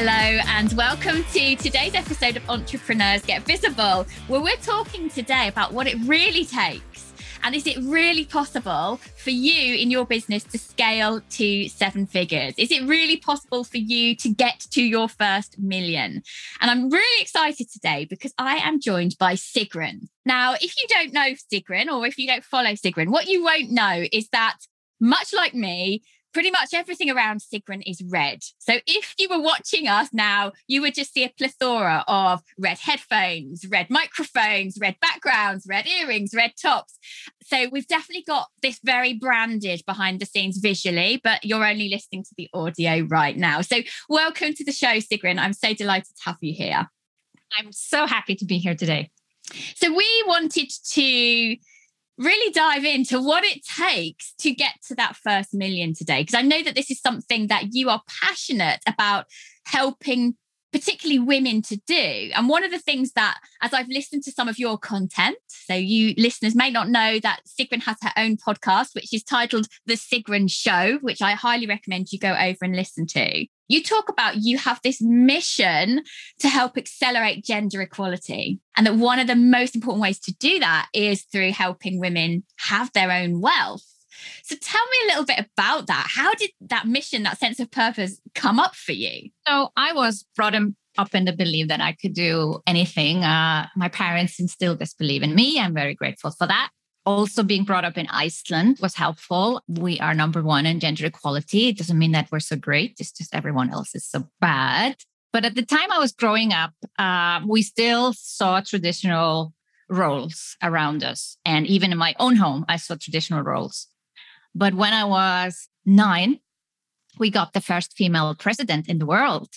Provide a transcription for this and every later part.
Hello, and welcome to today's episode of Entrepreneurs Get Visible, where we're talking today about what it really takes. And is it really possible for you in your business to scale to seven figures? Is it really possible for you to get to your first million? And I'm really excited today because I am joined by Sigrun. Now, if you don't know Sigrun or if you don't follow Sigrun, what you won't know is that much like me, pretty much everything around Sigrun is red. So if you were watching us now, you would just see a plethora of red headphones, red microphones, red backgrounds, red earrings, red tops. So we've definitely got this very branded behind the scenes visually, but you're only listening to the audio right now. So welcome to the show, Sigrun. I'm so delighted to have you here. I'm so happy to be here today. So we wanted to really dive into what it takes to get to that first million today. Because I know that this is something that you are passionate about helping particularly women to do. And one of the things that, as I've listened to some of your content, so you listeners may not know that Sigrun has her own podcast, which is titled The Sigrun Show, which I highly recommend you go over and listen to. You talk about you have this mission to help accelerate gender equality. And that one of the most important ways to do that is through helping women have their own wealth. So tell me a little bit about that. How did that mission, that sense of purpose come up for you? So I was brought up in the belief that I could do anything. Uh, my parents instilled this belief in me. I'm very grateful for that. Also, being brought up in Iceland was helpful. We are number one in gender equality. It doesn't mean that we're so great, it's just everyone else is so bad. But at the time I was growing up, uh, we still saw traditional roles around us. And even in my own home, I saw traditional roles. But when I was nine, we got the first female president in the world.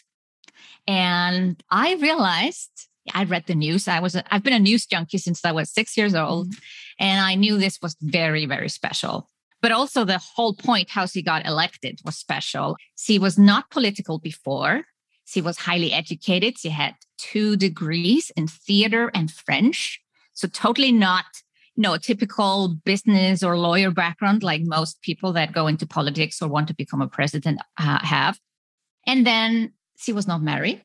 And I realized I read the news. I was a, I've been a news junkie since I was 6 years old mm-hmm. and I knew this was very very special. But also the whole point how she got elected was special. She was not political before. She was highly educated. She had two degrees in theater and French. So totally not you no typical business or lawyer background like most people that go into politics or want to become a president uh, have. And then she was not married,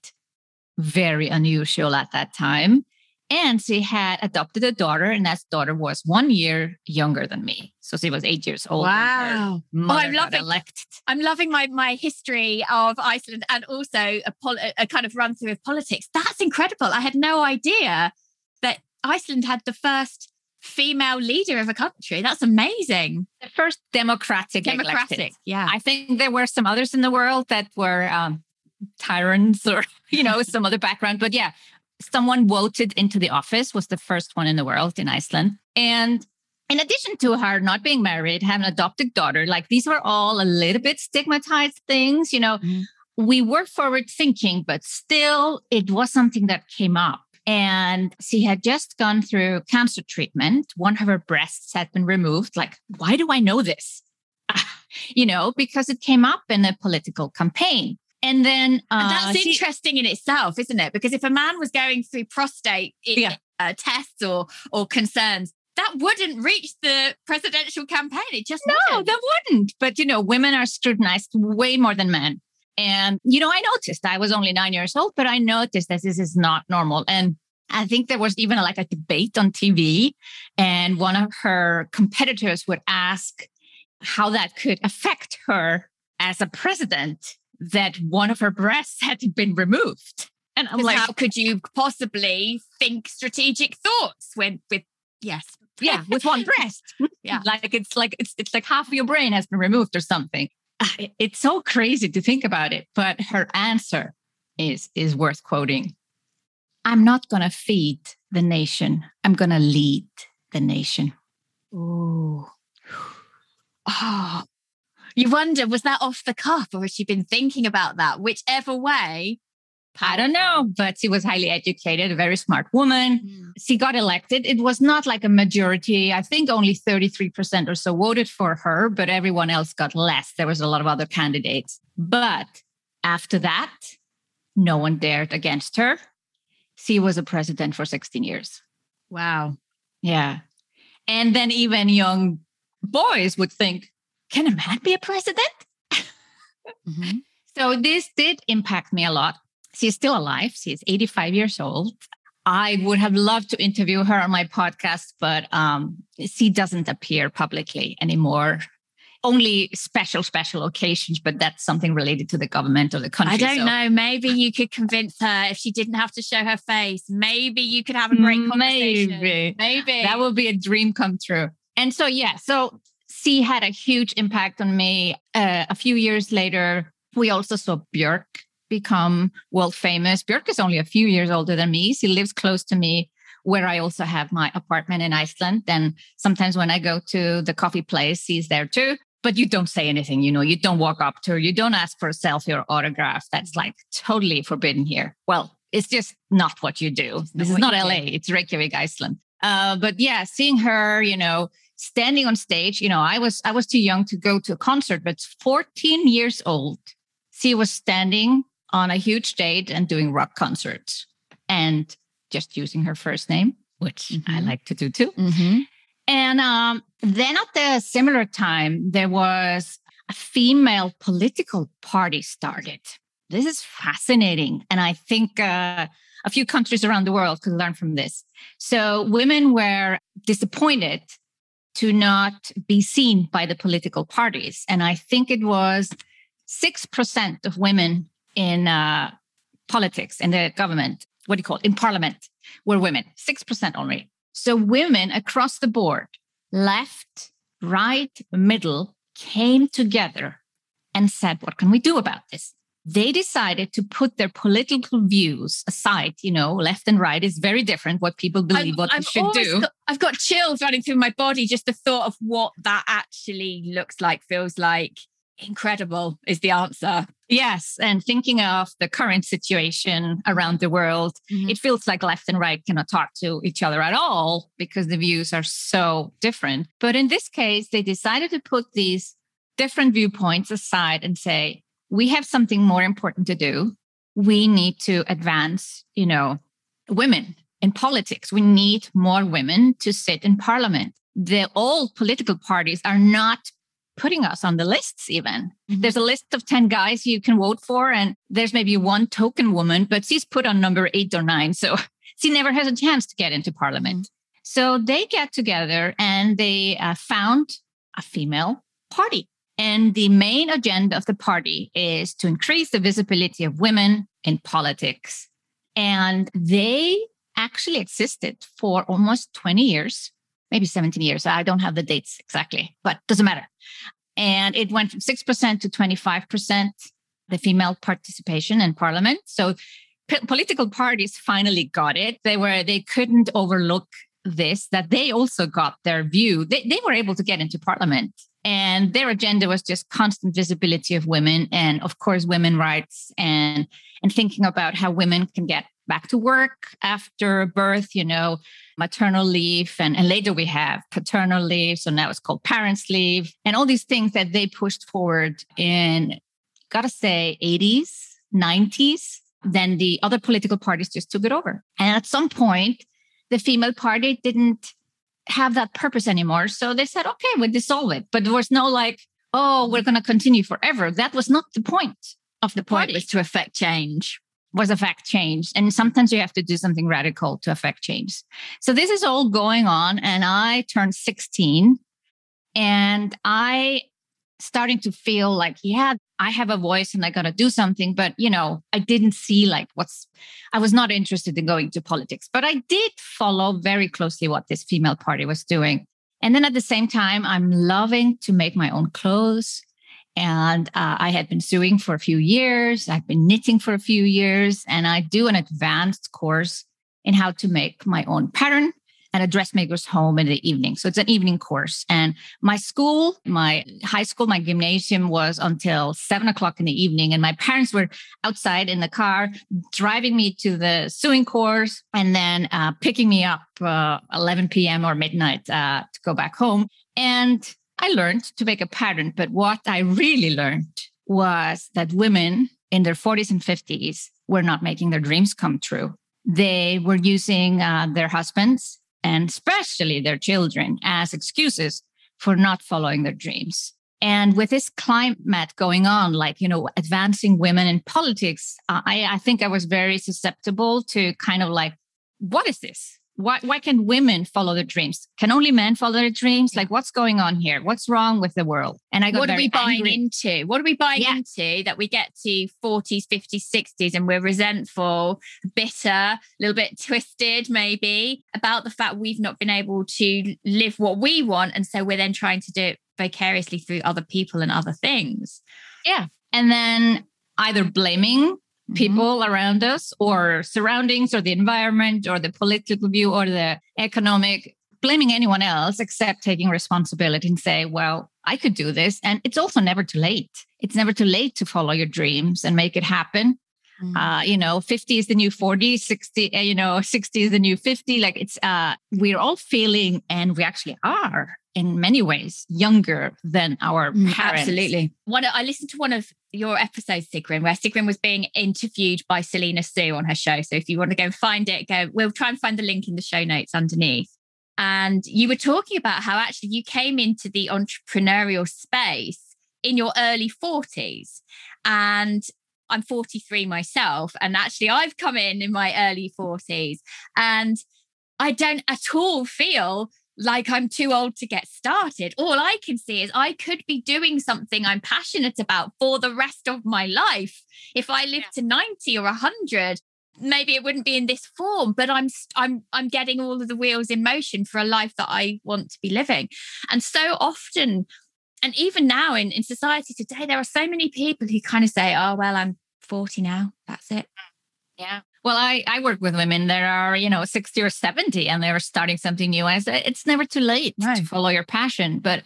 very unusual at that time. And she had adopted a daughter, and that daughter was one year younger than me. So she was eight years old. Wow. Oh, I'm loving elected. I'm loving my my history of Iceland and also a, pol- a kind of run through of politics. That's incredible. I had no idea that Iceland had the first female leader of a country. That's amazing. The first democratic, democratic. Elected. Yeah, I think there were some others in the world that were um, tyrants or you know some other background, but yeah, someone voted into the office was the first one in the world in Iceland, and. In addition to her not being married, having an adopted daughter, like these were all a little bit stigmatized things, you know. Mm. We were forward thinking, but still it was something that came up and she had just gone through cancer treatment. One of her breasts had been removed. Like, why do I know this? you know, because it came up in a political campaign. And then uh, and that's she, interesting in itself, isn't it? Because if a man was going through prostate yeah. uh, tests or or concerns, that wouldn't reach the presidential campaign. It just no, wouldn't. that wouldn't. But you know, women are scrutinized way more than men. And, you know, I noticed I was only nine years old, but I noticed that this is not normal. And I think there was even like a debate on TV, and one of her competitors would ask how that could affect her as a president that one of her breasts had been removed. And I'm like, how could you possibly think strategic thoughts when with yes, yeah, with one breast? yeah, like it's like it's it's like half of your brain has been removed or something. Ah, it's so crazy to think about it but her answer is is worth quoting i'm not going to feed the nation i'm going to lead the nation Ooh. oh you wonder was that off the cuff or has she been thinking about that whichever way I don't know, but she was highly educated, a very smart woman. Mm. She got elected. It was not like a majority. I think only 33% or so voted for her, but everyone else got less. There was a lot of other candidates. But after that, no one dared against her. She was a president for 16 years. Wow. Yeah. And then even young boys would think, can a man be a president? mm-hmm. So this did impact me a lot. She's still alive. She's 85 years old. I would have loved to interview her on my podcast, but um, she doesn't appear publicly anymore. Only special, special occasions, but that's something related to the government or the country. I don't so. know. Maybe you could convince her if she didn't have to show her face. Maybe you could have a great conversation. Maybe. Maybe. That would be a dream come true. And so, yeah, so she had a huge impact on me. Uh, a few years later, we also saw Björk become world famous. Björk is only a few years older than me. She lives close to me where I also have my apartment in Iceland. And sometimes when I go to the coffee place, she's there too. But you don't say anything, you know, you don't walk up to her, you don't ask for a selfie or autograph. That's like totally forbidden here. Well, it's just not what you do. This is not LA, it's Reykjavik, Iceland. Uh, but yeah, seeing her, you know, standing on stage, you know, I was I was too young to go to a concert, but 14 years old, she was standing on a huge stage and doing rock concerts and just using her first name, which mm-hmm. I like to do too. Mm-hmm. And um, then at the similar time, there was a female political party started. This is fascinating. And I think uh, a few countries around the world could learn from this. So women were disappointed to not be seen by the political parties. And I think it was 6% of women in uh, politics, in the government, what do you call it, in parliament, were women, 6% only. So women across the board, left, right, middle, came together and said, what can we do about this? They decided to put their political views aside. You know, left and right is very different. What people believe, I'm, what i should do. Got, I've got chills running through my body just the thought of what that actually looks like, feels like incredible is the answer. Yes. And thinking of the current situation around the world, mm-hmm. it feels like left and right cannot talk to each other at all because the views are so different. But in this case, they decided to put these different viewpoints aside and say, we have something more important to do. We need to advance, you know, women in politics. We need more women to sit in parliament. The old political parties are not putting us on the lists even mm-hmm. there's a list of 10 guys you can vote for and there's maybe one token woman but she's put on number eight or nine so she never has a chance to get into parliament mm-hmm. so they get together and they uh, found a female party and the main agenda of the party is to increase the visibility of women in politics and they actually existed for almost 20 years maybe 17 years. I don't have the dates exactly, but doesn't matter. And it went from 6% to 25%, the female participation in parliament. So p- political parties finally got it. They were, they couldn't overlook this, that they also got their view. They, they were able to get into parliament and their agenda was just constant visibility of women and of course women rights and and thinking about how women can get back to work after birth, you know, maternal leave. And, and later we have paternal leave. So now it's called parents' leave and all these things that they pushed forward in, gotta say, 80s, 90s. Then the other political parties just took it over. And at some point, the female party didn't have that purpose anymore. So they said, okay, we'll dissolve it. But there was no like, oh, we're going to continue forever. That was not the point of the party. Point was to affect change was affect change. And sometimes you have to do something radical to affect change. So this is all going on. And I turned 16 and I starting to feel like, yeah, I have a voice and I got to do something. But, you know, I didn't see like what's, I was not interested in going to politics, but I did follow very closely what this female party was doing. And then at the same time, I'm loving to make my own clothes. And uh, I had been sewing for a few years. I've been knitting for a few years, and I do an advanced course in how to make my own pattern and a dressmaker's home in the evening. So it's an evening course. And my school, my high school, my gymnasium was until seven o'clock in the evening. And my parents were outside in the car driving me to the sewing course and then uh, picking me up uh, 11 p.m. or midnight uh, to go back home. And I learned to make a pattern. But what I really learned was that women in their 40s and 50s were not making their dreams come true. They were using uh, their husbands and especially their children as excuses for not following their dreams. And with this climate going on, like, you know, advancing women in politics, I, I think I was very susceptible to kind of like, what is this? Why why can women follow their dreams? Can only men follow their dreams? Like what's going on here? What's wrong with the world? And I got what are we buying angry. into? What are we buying yeah. into that we get to 40s, 50s, 60s and we're resentful, bitter, a little bit twisted maybe about the fact we've not been able to live what we want and so we're then trying to do it vicariously through other people and other things. Yeah. And then either blaming. People mm-hmm. around us or surroundings or the environment or the political view or the economic blaming anyone else except taking responsibility and say well i could do this. And it's also never too late. It's never too late to follow your dreams and make it happen. Mm-hmm. uh, you know 50 is the new 40 60 uh, you know 60 is the new 50 like it's uh we're all feeling and we actually are in many ways younger than our mm, parents. Absolutely. One, I listened to one of your episodes, Sigrun, where Sigrun was being interviewed by Selena Soo on her show. So if you want to go and find it, go. We'll try and find the link in the show notes underneath. And you were talking about how actually you came into the entrepreneurial space in your early 40s. And I'm 43 myself. And actually, I've come in in my early 40s. And I don't at all feel like I'm too old to get started. All I can see is I could be doing something I'm passionate about for the rest of my life. If I live yeah. to 90 or 100, maybe it wouldn't be in this form, but I'm I'm I'm getting all of the wheels in motion for a life that I want to be living. And so often and even now in, in society today, there are so many people who kind of say, oh, well, I'm 40 now. That's it. Mm. Yeah. Well, I, I work with women that are, you know, 60 or 70 and they're starting something new. I said, it's never too late right. to follow your passion. But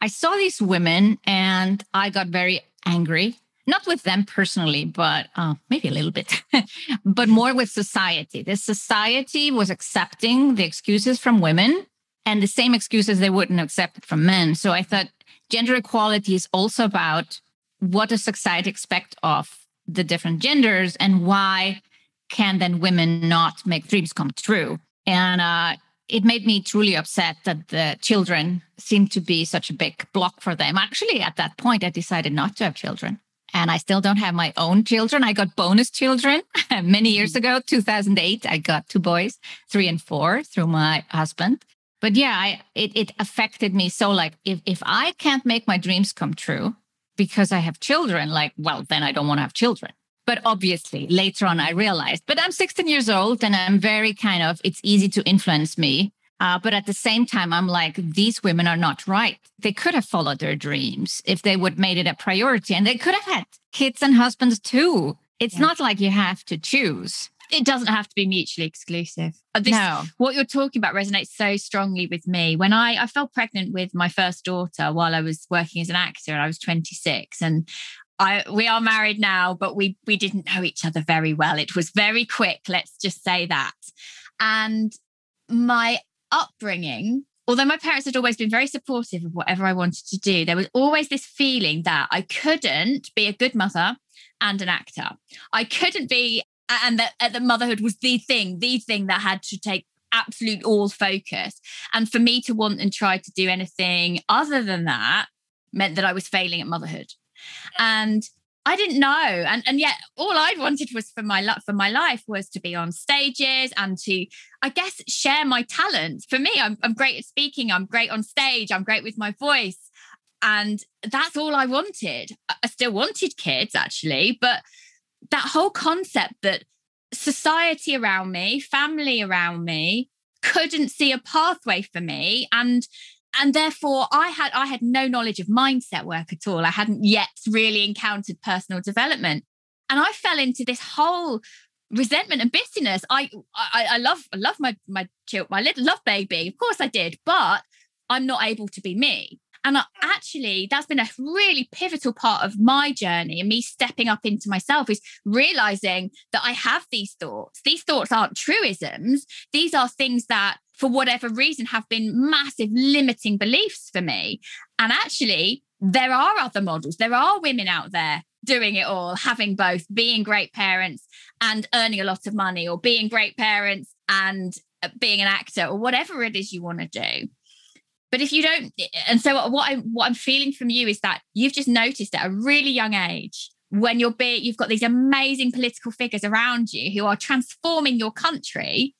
I saw these women and I got very angry, not with them personally, but uh, maybe a little bit, but more with society. the society was accepting the excuses from women and the same excuses they wouldn't accept from men. So I thought gender equality is also about what does society expect of the different genders and why can then women not make dreams come true? And uh, it made me truly upset that the children seemed to be such a big block for them. Actually, at that point, I decided not to have children. And I still don't have my own children. I got bonus children many years ago, 2008. I got two boys, three and four, through my husband. But yeah, I, it, it affected me. So, like, if, if I can't make my dreams come true because I have children, like, well, then I don't want to have children. But obviously, later on, I realized, but I'm 16 years old and I'm very kind of, it's easy to influence me. Uh, but at the same time, I'm like, these women are not right. They could have followed their dreams if they would made it a priority and they could have had kids and husbands too. It's yeah. not like you have to choose. It doesn't have to be mutually exclusive. Uh, this, no. What you're talking about resonates so strongly with me. When I, I fell pregnant with my first daughter while I was working as an actor and I was 26 and I, we are married now, but we we didn't know each other very well. It was very quick, let's just say that. And my upbringing, although my parents had always been very supportive of whatever I wanted to do, there was always this feeling that I couldn't be a good mother and an actor. I couldn't be, and that uh, the motherhood was the thing, the thing that had to take absolute all focus. And for me to want and try to do anything other than that meant that I was failing at motherhood. And I didn't know. And, and yet all I wanted was for my for my life was to be on stages and to, I guess, share my talent. For me, I'm, I'm great at speaking. I'm great on stage. I'm great with my voice. And that's all I wanted. I still wanted kids actually, but that whole concept that society around me, family around me couldn't see a pathway for me. And and therefore i had i had no knowledge of mindset work at all i hadn't yet really encountered personal development and i fell into this whole resentment and bitterness. I I, I love I love my my child, my little love baby. Of course I did, but I'm not able to be me. And mm. actually, that's been a really pivotal part of my journey and me stepping up into myself is realizing that I have these thoughts. These thoughts aren't truisms. These are things that, for whatever reason, have been massive limiting beliefs for me. And actually, there are other models. There are women out there doing it all, having both being great parents and earning a lot of money, or being great parents and uh, being an actor, or whatever it is you want to do. But if you don't, and so what I'm what I'm feeling from you is that you've just noticed at a really young age when you're big, you've got these amazing political figures around you who are transforming your country,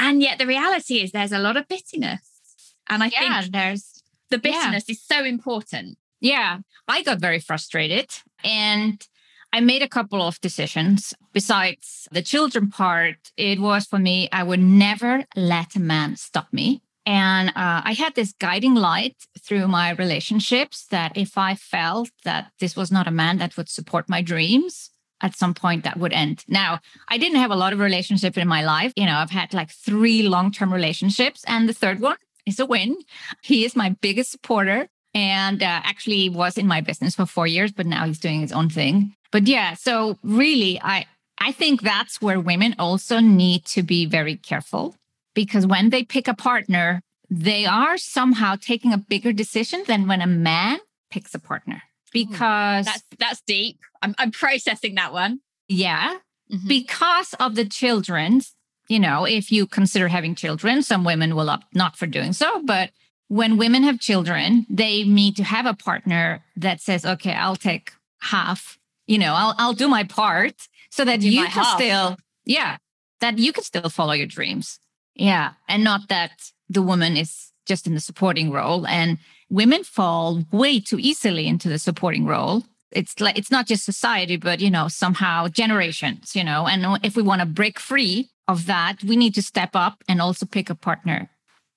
and yet the reality is there's a lot of bitterness, and I yeah, think there's the bitterness yeah. is so important. Yeah, I got very frustrated, and I made a couple of decisions. Besides the children part, it was for me, I would never let a man stop me. And uh, I had this guiding light through my relationships that if I felt that this was not a man that would support my dreams, at some point that would end. Now, I didn't have a lot of relationships in my life. You know, I've had like three long term relationships, and the third one is a win. He is my biggest supporter and uh, actually was in my business for four years, but now he's doing his own thing. But yeah, so really, I I think that's where women also need to be very careful because when they pick a partner, they are somehow taking a bigger decision than when a man picks a partner. Because that's that's deep. I'm I'm processing that one. Yeah. Mm-hmm. Because of the children, you know, if you consider having children, some women will opt not for doing so. But when women have children, they need to have a partner that says, okay, I'll take half, you know, I'll I'll do my part so that you can half. still, yeah, that you can still follow your dreams. Yeah. And not that the woman is just in the supporting role. And women fall way too easily into the supporting role. It's like it's not just society, but you know, somehow generations, you know. And if we want to break free of that, we need to step up and also pick a partner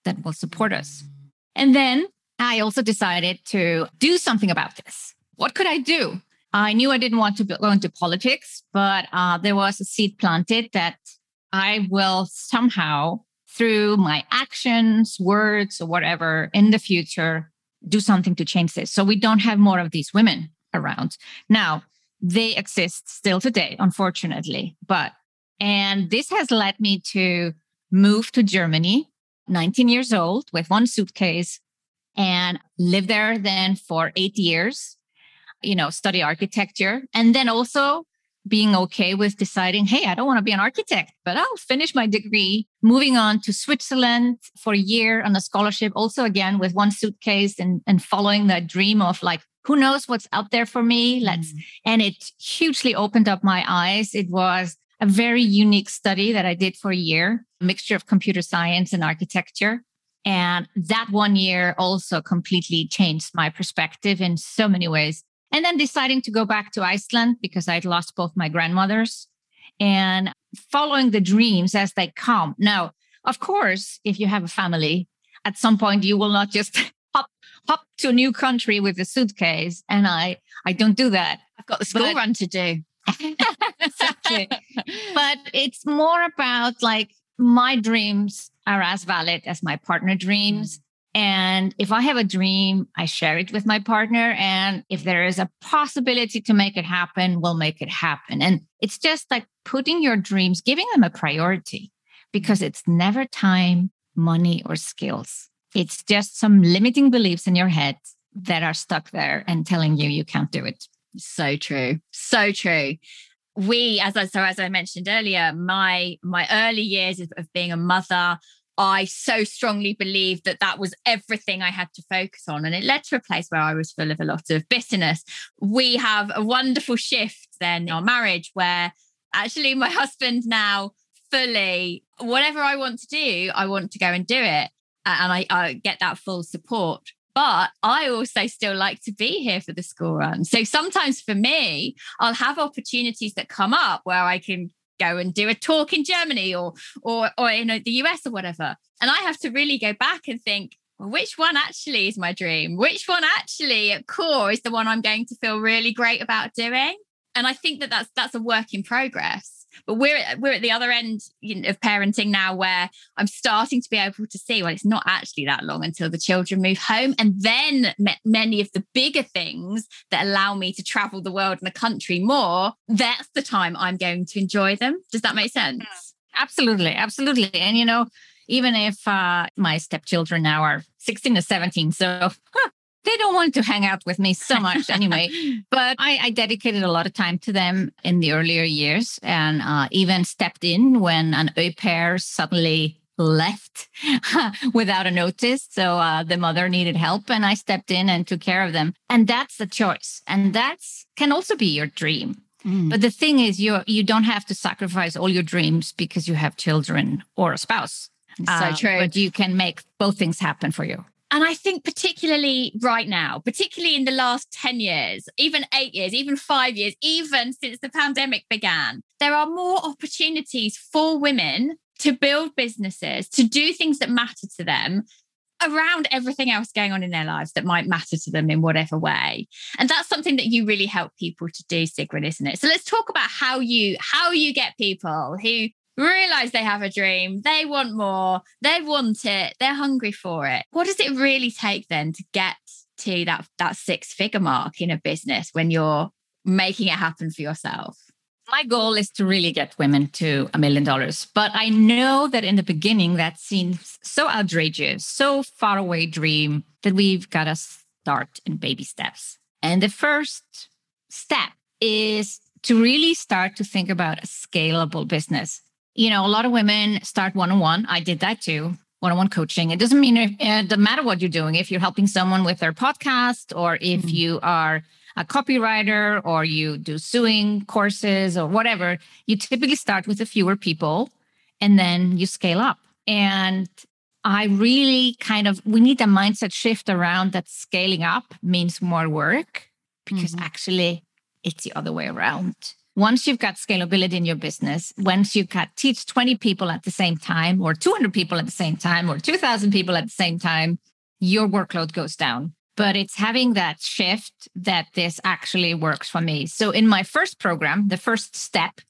that will support us. And then I also decided to do something about this. What could I do? I knew I didn't want to go into politics, but uh, there was a seed planted that I will somehow, through my actions, words, or whatever in the future, do something to change this. So we don't have more of these women around. Now, they exist still today, unfortunately. But, and this has led me to move to Germany, 19 years old, with one suitcase, and live there then for eight years, you know, study architecture. And then also being okay with deciding, hey, I don't want to be an architect, but I'll finish my degree, moving on to Switzerland for a year on a scholarship, also again with one suitcase and, and following that dream of like, who knows what's out there for me? Let's, mm. and it hugely opened up my eyes. It was a very unique study that I did for a year, a mixture of computer science and architecture. And that one year also completely changed my perspective in so many ways and then deciding to go back to Iceland because I'd lost both my grandmothers and following the dreams as they come. Now, of course, if you have a family, at some point you will not just hop hop to a new country with a suitcase. And I I don't do that. I've got the school but, run to do. exactly. but it's more about like my dreams are as valid as my partner dreams. And if I have a dream, I share it with my partner. And if there is a possibility to make it happen, we'll make it happen. And it's just like putting your dreams, giving them a priority because it's never time, money, or skills. It's just some limiting beliefs in your head that are stuck there and telling you you can't do it. So true. So true we as I so as I mentioned earlier, my my early years of, of, being a mother, I so strongly believed that that was everything I had to focus on. And it led to a place where I was full of a lot of bitterness. We have a wonderful shift then in our marriage where actually my husband now fully, whatever I want to do, I want to go and do it. And I, I get that full support. But I also still like to be here for the school run. So sometimes for me, I'll have opportunities that come up where I can go and do a talk in Germany or or or in uh, the US or whatever. And I have to really go back and think, well, which one actually is my dream? Which one actually at core is the one I'm going to feel really great about doing? And I think that that's that's a work in progress. But we're we're at the other end you know, of parenting now, where I'm starting to be able to see well, it's not actually that long until the children move home, and then many of the bigger things that allow me to travel the world and the country more. That's the time I'm going to enjoy them. Does that make sense? Absolutely, absolutely. And you know, even if uh, my stepchildren now are 16 to 17, so huh, they don't want to hang out with me so much anyway. but I, I, dedicated a lot of time to them in the earlier years and uh, even stepped in when an au pair suddenly left without a notice. So uh, the mother needed help and I stepped in and took care of them. And that's the choice. And that's can also be your dream. Mm. But the thing is, you you don't have to sacrifice all your dreams because you have children or a spouse. So uh, true. But you can make both things happen for you. And I think, particularly right now, particularly in the last 10 years, even eight years, even five years, even since the pandemic began, there are more opportunities for women to build businesses, to do things that matter to them around everything else going on in their lives that might matter to them in whatever way. And that's something that you really help people to do, Sigrun, isn't it? So let's talk about how you how you get people who realize they have a dream, they want more, they want it, they're hungry for it. What does it really take then to get to that that six figure mark in a business when you're making it happen for yourself? My goal is to really get women to a million dollars. But I know that in the beginning, that seems so outrageous, so far away dream that we've got to start in baby steps. And the first step is to really start to think about a scalable business you know, a lot of women start one on one. I did that too, one on one coaching. It doesn't mean it doesn't matter what you're doing. If you're helping someone with their podcast, or if mm-hmm. you are a copywriter, or you do sewing courses, or whatever, you typically start with a fewer people and then you scale up. And I really kind of, we need a mindset shift around that scaling up means more work because mm-hmm. actually it's the other way around once you've got scalability in your business, once you've got teach 20 people at the same time, or 200 people at the same time, or 2,000 people at the same time, your workload goes down. But it's having that shift that this actually works for me. So, in my first program, the first step,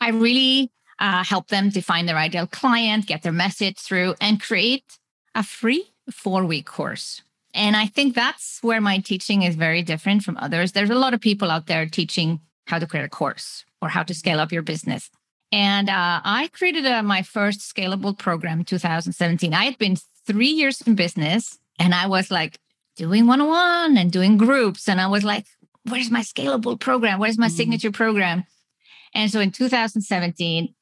I really uh, help them define their ideal client, get their message through, and create a free four week course. And I think that's where my teaching is very different from others. There's a lot of people out there teaching how to create a course or how to scale up your business. And uh, I created a, uh, my first scalable program in 2017. I had been three years in business and I was like doing one on one and doing groups. And I was like, where's my scalable program? Where's my mm. signature program? And so in 2017,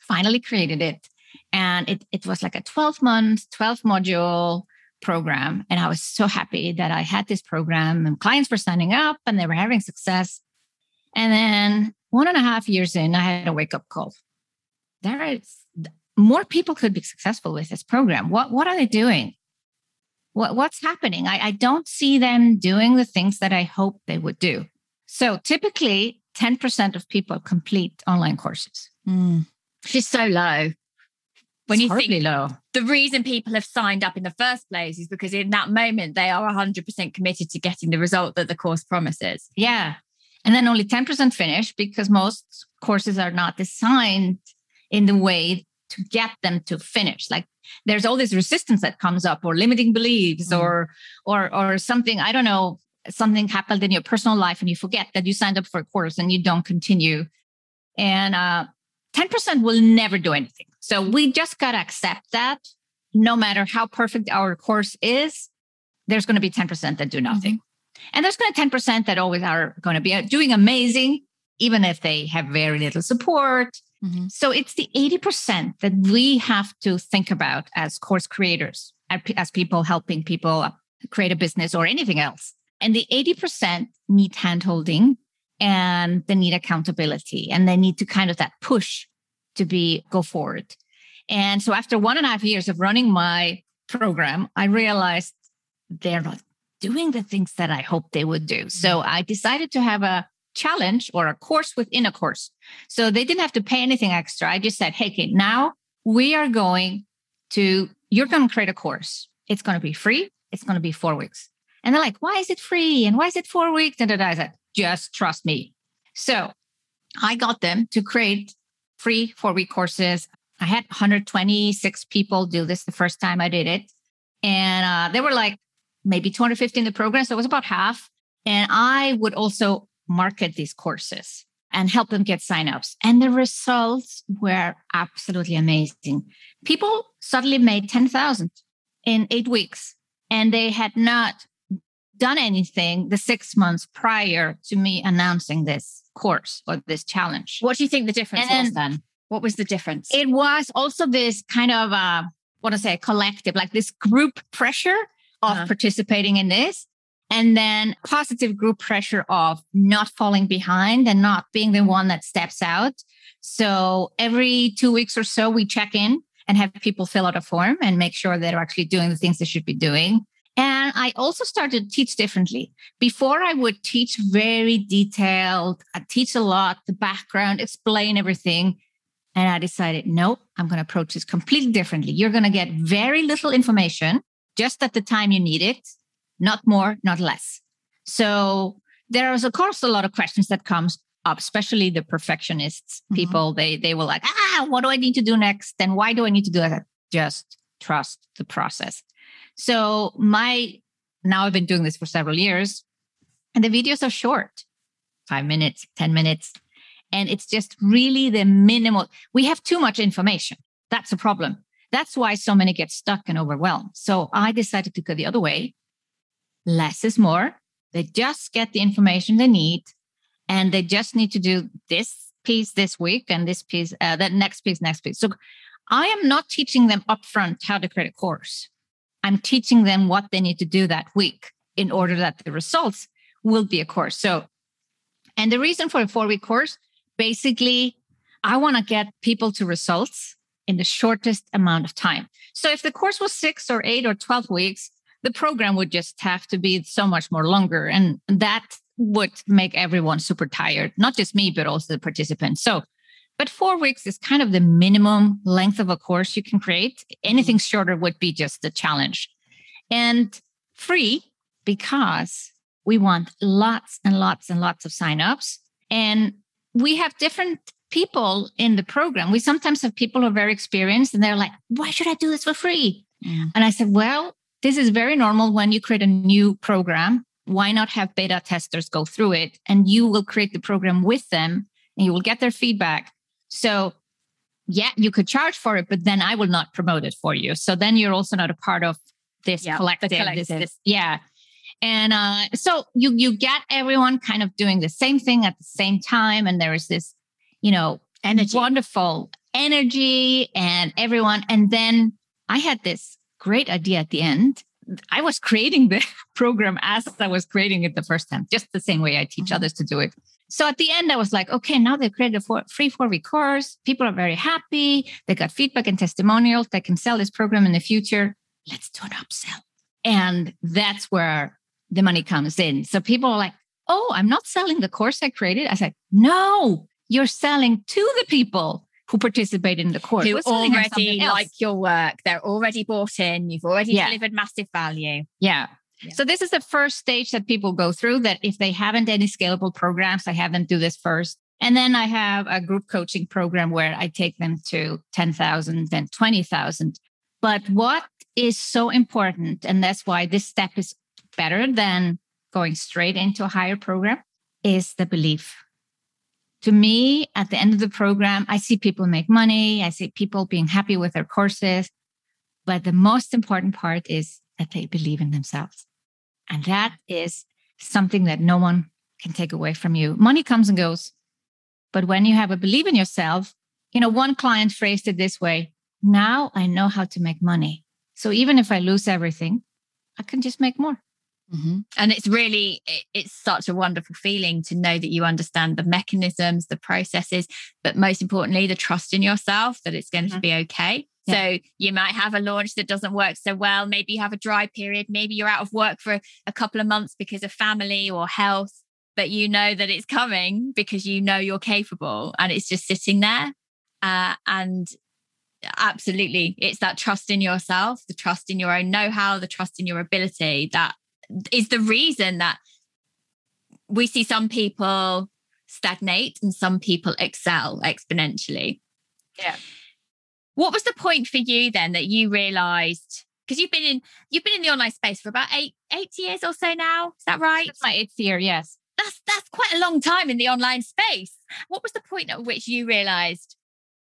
finally created it. And it, it was like a 12 month, 12 module program. And I was so happy that I had this program and clients were signing up and they were having success. And then one and a half years in, I had a wake up call. There is more people could be successful with this program. What what are they doing? What what's happening? I, I don't see them doing the things that I hope they would do. So typically, 10% of people complete online courses. Mm. Which so low. When it's you think low. the reason people have signed up in the first place is because in that moment they are 100% committed to getting the result that the course promises. Yeah. And then only 10% finish because most courses are not designed in the way to get them to finish. Like there's all this resistance that comes up or limiting beliefs mm. or or or something, I don't know, something happened in your personal life and you forget that you signed up for a course and you don't continue. And uh 10% will never do anything. So we just got to accept that no matter how perfect our course is, there's going to be 10% that do nothing. Mm-hmm. And there's going to 10% that always are going to be doing amazing, even if they have very little support. Mm-hmm. So it's the 80% that we have to think about as course creators, as people helping people create a business or anything else. And the 80% need handholding and they need accountability and they need to kind of that push to be go forward. And so after one and a half years of running my program, I realized they're not doing the things that I hoped they would do. So mm-hmm. I decided to have a challenge or a course within a course. So they didn't have to pay anything extra. I just said, hey, Kate, now we are going to, you're going to create a course. It's going to be free. It's going to be four weeks. And they're like, why is it free? And why is it four weeks? And I said, just trust me. So I got them to create free four week courses. I had 126 people do this the first time I did it. And uh, they were like maybe 250 in the program. So it was about half. And I would also market these courses and help them get signups. And the results were absolutely amazing. People suddenly made 10,000 in eight weeks, and they had not done anything the six months prior to me announcing this course or this challenge. What do you think the difference and was then? What was the difference? It was also this kind of, uh, what I say, collective, like this group pressure of uh-huh. participating in this. And then positive group pressure of not falling behind and not being the one that steps out. So every two weeks or so, we check in and have people fill out a form and make sure they're actually doing the things they should be doing. And I also started to teach differently. Before I would teach very detailed, I teach a lot, the background, explain everything. And I decided, nope, I'm going to approach this completely differently. You're going to get very little information just at the time you need it, not more, not less. So there is, of course, a lot of questions that comes up, especially the perfectionists mm-hmm. people. They they will like, ah, what do I need to do next? And why do I need to do that? Just trust the process. So my now I've been doing this for several years, and the videos are short, five minutes, 10 minutes. And it's just really the minimal. We have too much information. That's a problem. That's why so many get stuck and overwhelmed. So I decided to go the other way. Less is more. They just get the information they need and they just need to do this piece this week and this piece, uh, that next piece, next piece. So I am not teaching them upfront how to create a course. I'm teaching them what they need to do that week in order that the results will be a course. So, and the reason for a four week course, basically, I want to get people to results in the shortest amount of time. So if the course was six or eight or 12 weeks, the program would just have to be so much more longer. And that would make everyone super tired, not just me, but also the participants. So, but four weeks is kind of the minimum length of a course you can create. Anything shorter would be just a challenge. And free because we want lots and lots and lots of signups. And we have different people in the program. We sometimes have people who are very experienced and they're like, why should I do this for free? Mm. And I said, well, this is very normal when you create a new program. Why not have beta testers go through it and you will create the program with them and you will get their feedback. So, yeah, you could charge for it, but then I will not promote it for you. So then you're also not a part of this yeah, collective. collective. This, this, yeah. And uh, so you you get everyone kind of doing the same thing at the same time, and there is this you know, energy. wonderful energy and everyone. And then I had this great idea at the end. I was creating the program as I was creating it the first time, just the same way I teach mm-hmm. others to do it. So at the end, I was like, okay, now they've created a free four week course. People are very happy. They got feedback and testimonials. They can sell this program in the future. Let's do an upsell. And that's where the money comes in. So people are like, oh, I'm not selling the course I created. I said, no, you're selling to the people who participate in the course who already like your work they're already bought in you've already yeah. delivered massive value yeah. yeah. So this is the first stage that people go through that if they haven't any scalable programs, I have them do this first. And then I have a group coaching program where I take them to 10,000, then 20,000. But what is so important, and that's why this step is better than going straight into a higher program, is the belief to me, at the end of the program, I see people make money. I see people being happy with their courses. But the most important part is that they believe in themselves. And that is something that no one can take away from you. Money comes and goes. But when you have a belief in yourself, you know, one client phrased it this way now I know how to make money. So even if I lose everything, I can just make more. Mm-hmm. And it's really, it's such a wonderful feeling to know that you understand the mechanisms, the processes, but most importantly, the trust in yourself that it's going mm-hmm. to be okay. Yeah. So you might have a launch that doesn't work so well. Maybe you have a dry period. Maybe you're out of work for a couple of months because of family or health, but you know that it's coming because you know you're capable and it's just sitting there. Uh, and absolutely, it's that trust in yourself, the trust in your own know how, the trust in your ability that is the reason that we see some people stagnate and some people excel exponentially. Yeah. What was the point for you then that you realized because you've been in you've been in the online space for about eight eight years or so now. Is that right? That's my eighth year, yes. That's that's quite a long time in the online space. What was the point at which you realized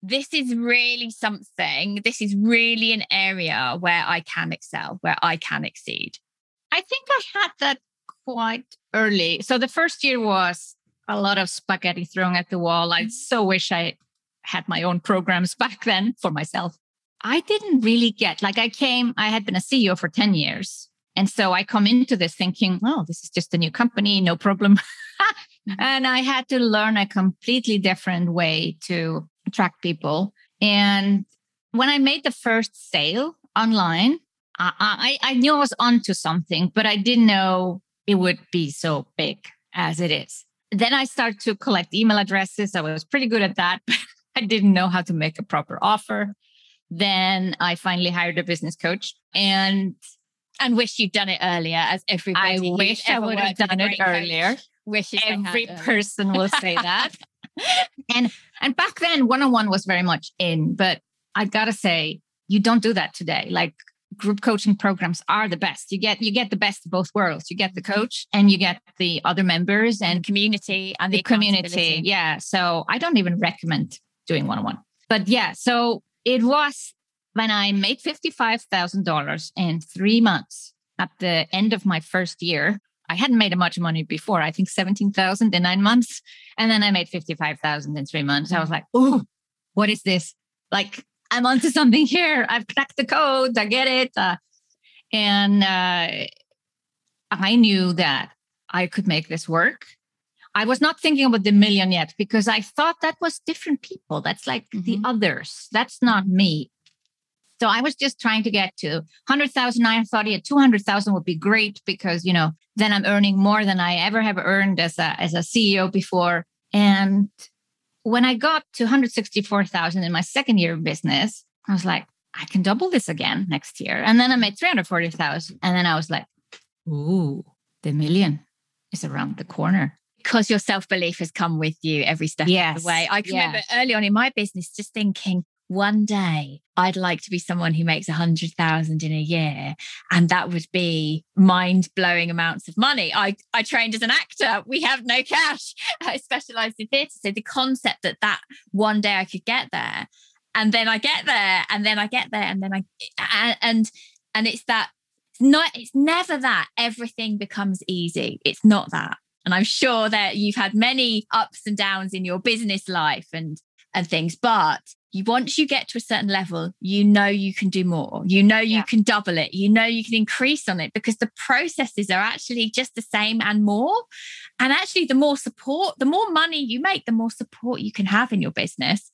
this is really something, this is really an area where I can excel, where I can exceed? I think I had that quite early. So the first year was a lot of spaghetti thrown at the wall. I mm-hmm. so wish I had my own programs back then for myself. I didn't really get like I came, I had been a CEO for 10 years. And so I come into this thinking, oh, this is just a new company, no problem. Mm-hmm. and I had to learn a completely different way to attract people. And when I made the first sale online, I, I, I knew I was onto something, but I didn't know it would be so big as it is. Then I started to collect email addresses. I was pretty good at that. but I didn't know how to make a proper offer. Then I finally hired a business coach and and wish you'd done it earlier, as everybody. I wish I would have done it earlier. Wish every uh, person will say that. and and back then, one on one was very much in, but I gotta say, you don't do that today. Like group coaching programs are the best. You get you get the best of both worlds. You get the mm-hmm. coach and you get the other members and community and the, the community. Yeah. So I don't even recommend doing one on one. But yeah, so it was when I made $55,000 in three months at the end of my first year. I hadn't made a much money before, I think 17,000 in nine months. And then I made 55,000 in three months. I was like, oh, what is this? Like, I'm onto something here. I've cracked the code. I get it. Uh, and uh, I knew that I could make this work. I was not thinking about the million yet because I thought that was different people. That's like mm-hmm. the others. That's not me. So I was just trying to get to 100,000. I thought yeah, 200,000 would be great because, you know, then I'm earning more than I ever have earned as a, as a CEO before. And when I got to 164,000 in my second year of business, I was like, I can double this again next year. And then I made 340,000. And then I was like, ooh, the million is around the corner because your self belief has come with you every step yes. of the way. I can remember early on in my business just thinking, one day I'd like to be someone who makes a hundred thousand in a year. And that would be mind blowing amounts of money. I, I trained as an actor. We have no cash. I specialized in theatre. So the concept that that one day I could get there and then I get there and then I get there and then I, and, and, and it's that it's not, it's never that everything becomes easy. It's not that. And I'm sure that you've had many ups and downs in your business life and and things, but you once you get to a certain level, you know you can do more. You know you yeah. can double it. You know you can increase on it because the processes are actually just the same and more. And actually, the more support, the more money you make, the more support you can have in your business.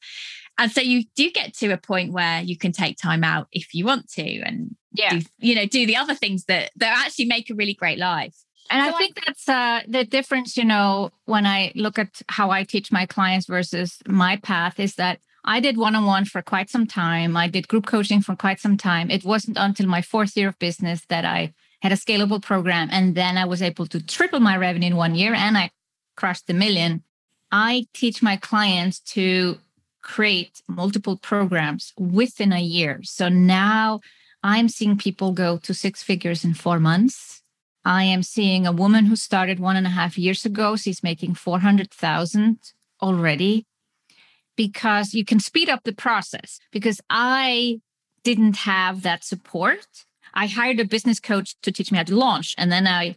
And so you do get to a point where you can take time out if you want to and yeah. do, you know, do the other things that that actually make a really great life. And so I think that's uh, the difference, you know, when I look at how I teach my clients versus my path is that I did one on one for quite some time. I did group coaching for quite some time. It wasn't until my fourth year of business that I had a scalable program. And then I was able to triple my revenue in one year and I crushed the million. I teach my clients to create multiple programs within a year. So now I'm seeing people go to six figures in four months I am seeing a woman who started one and a half years ago. She's making 400,000 already because you can speed up the process. Because I didn't have that support. I hired a business coach to teach me how to launch. And then I,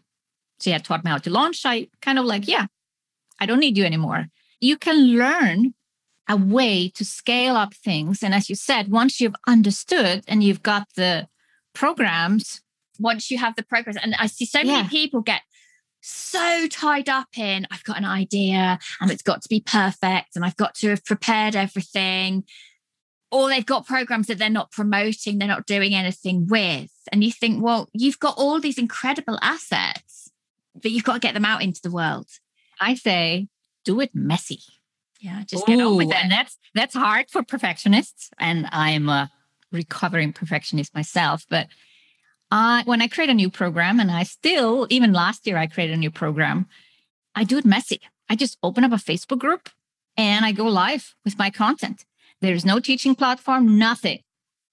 she had taught me how to launch. I kind of like, yeah, I don't need you anymore. You can learn a way to scale up things. And as you said, once you've understood and you've got the programs once you have the progress. And I see so many people get so tied up in I've got an idea and it's got to be perfect and I've got to have prepared everything. Or they've got programs that they're not promoting, they're not doing anything with. And you think, well, you've got all these incredible assets, but you've got to get them out into the world. I say, do it messy. Yeah, just Ooh, get on with it. And that's that's hard for perfectionists. And I'm a recovering perfectionist myself, but I when I create a new program, and I still, even last year, I created a new program, I do it messy. I just open up a Facebook group and I go live with my content. There's no teaching platform, nothing,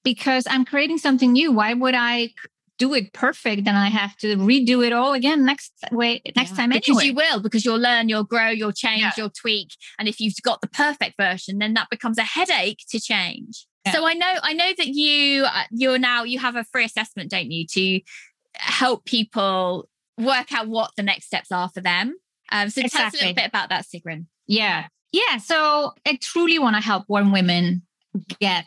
because I'm creating something new. Why would I do it perfect? Then I have to redo it all again next way next yeah, time anyway. Because you will, because you'll learn, you'll grow, you'll change, yeah. you'll tweak. And if you've got the perfect version, then that becomes a headache to change. Yeah. So I know, I know that you uh, you're now you have a free assessment, don't you, to help people work out what the next steps are for them. Um, so exactly. tell us a little bit about that, Sigrun. Yeah. Yeah. So I truly want to help more women get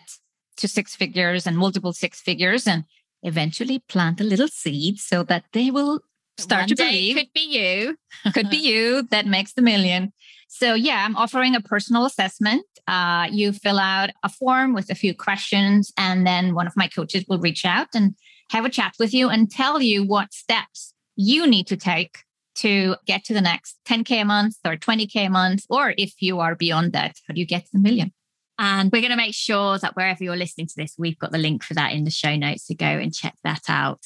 to six figures and multiple six figures and eventually plant a little seed so that they will start One to believe. Could be you. could be you that makes the million. So, yeah, I'm offering a personal assessment. Uh, you fill out a form with a few questions, and then one of my coaches will reach out and have a chat with you and tell you what steps you need to take to get to the next 10K a month or 20K a month, or if you are beyond that, how do you get to the million? And we're going to make sure that wherever you're listening to this, we've got the link for that in the show notes to go and check that out.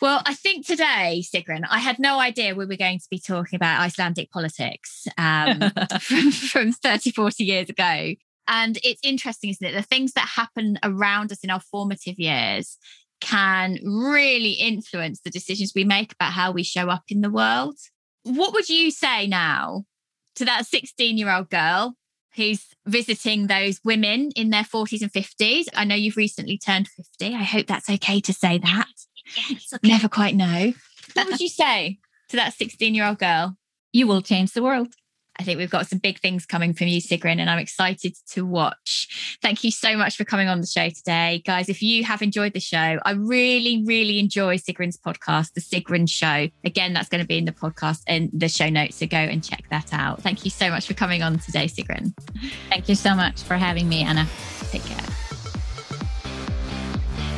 Well, I think today, Sigrun, I had no idea we were going to be talking about Icelandic politics um, from, from 30, 40 years ago. And it's interesting, isn't it? The things that happen around us in our formative years can really influence the decisions we make about how we show up in the world. What would you say now to that 16 year old girl who's visiting those women in their 40s and 50s? I know you've recently turned 50. I hope that's okay to say that. Okay. Never quite know. What would you say to that 16 year old girl? You will change the world. I think we've got some big things coming from you, Sigrun, and I'm excited to watch. Thank you so much for coming on the show today. Guys, if you have enjoyed the show, I really, really enjoy Sigrun's podcast, The Sigrun Show. Again, that's going to be in the podcast and the show notes, so go and check that out. Thank you so much for coming on today, Sigrun. Thank you so much for having me, Anna. Take care.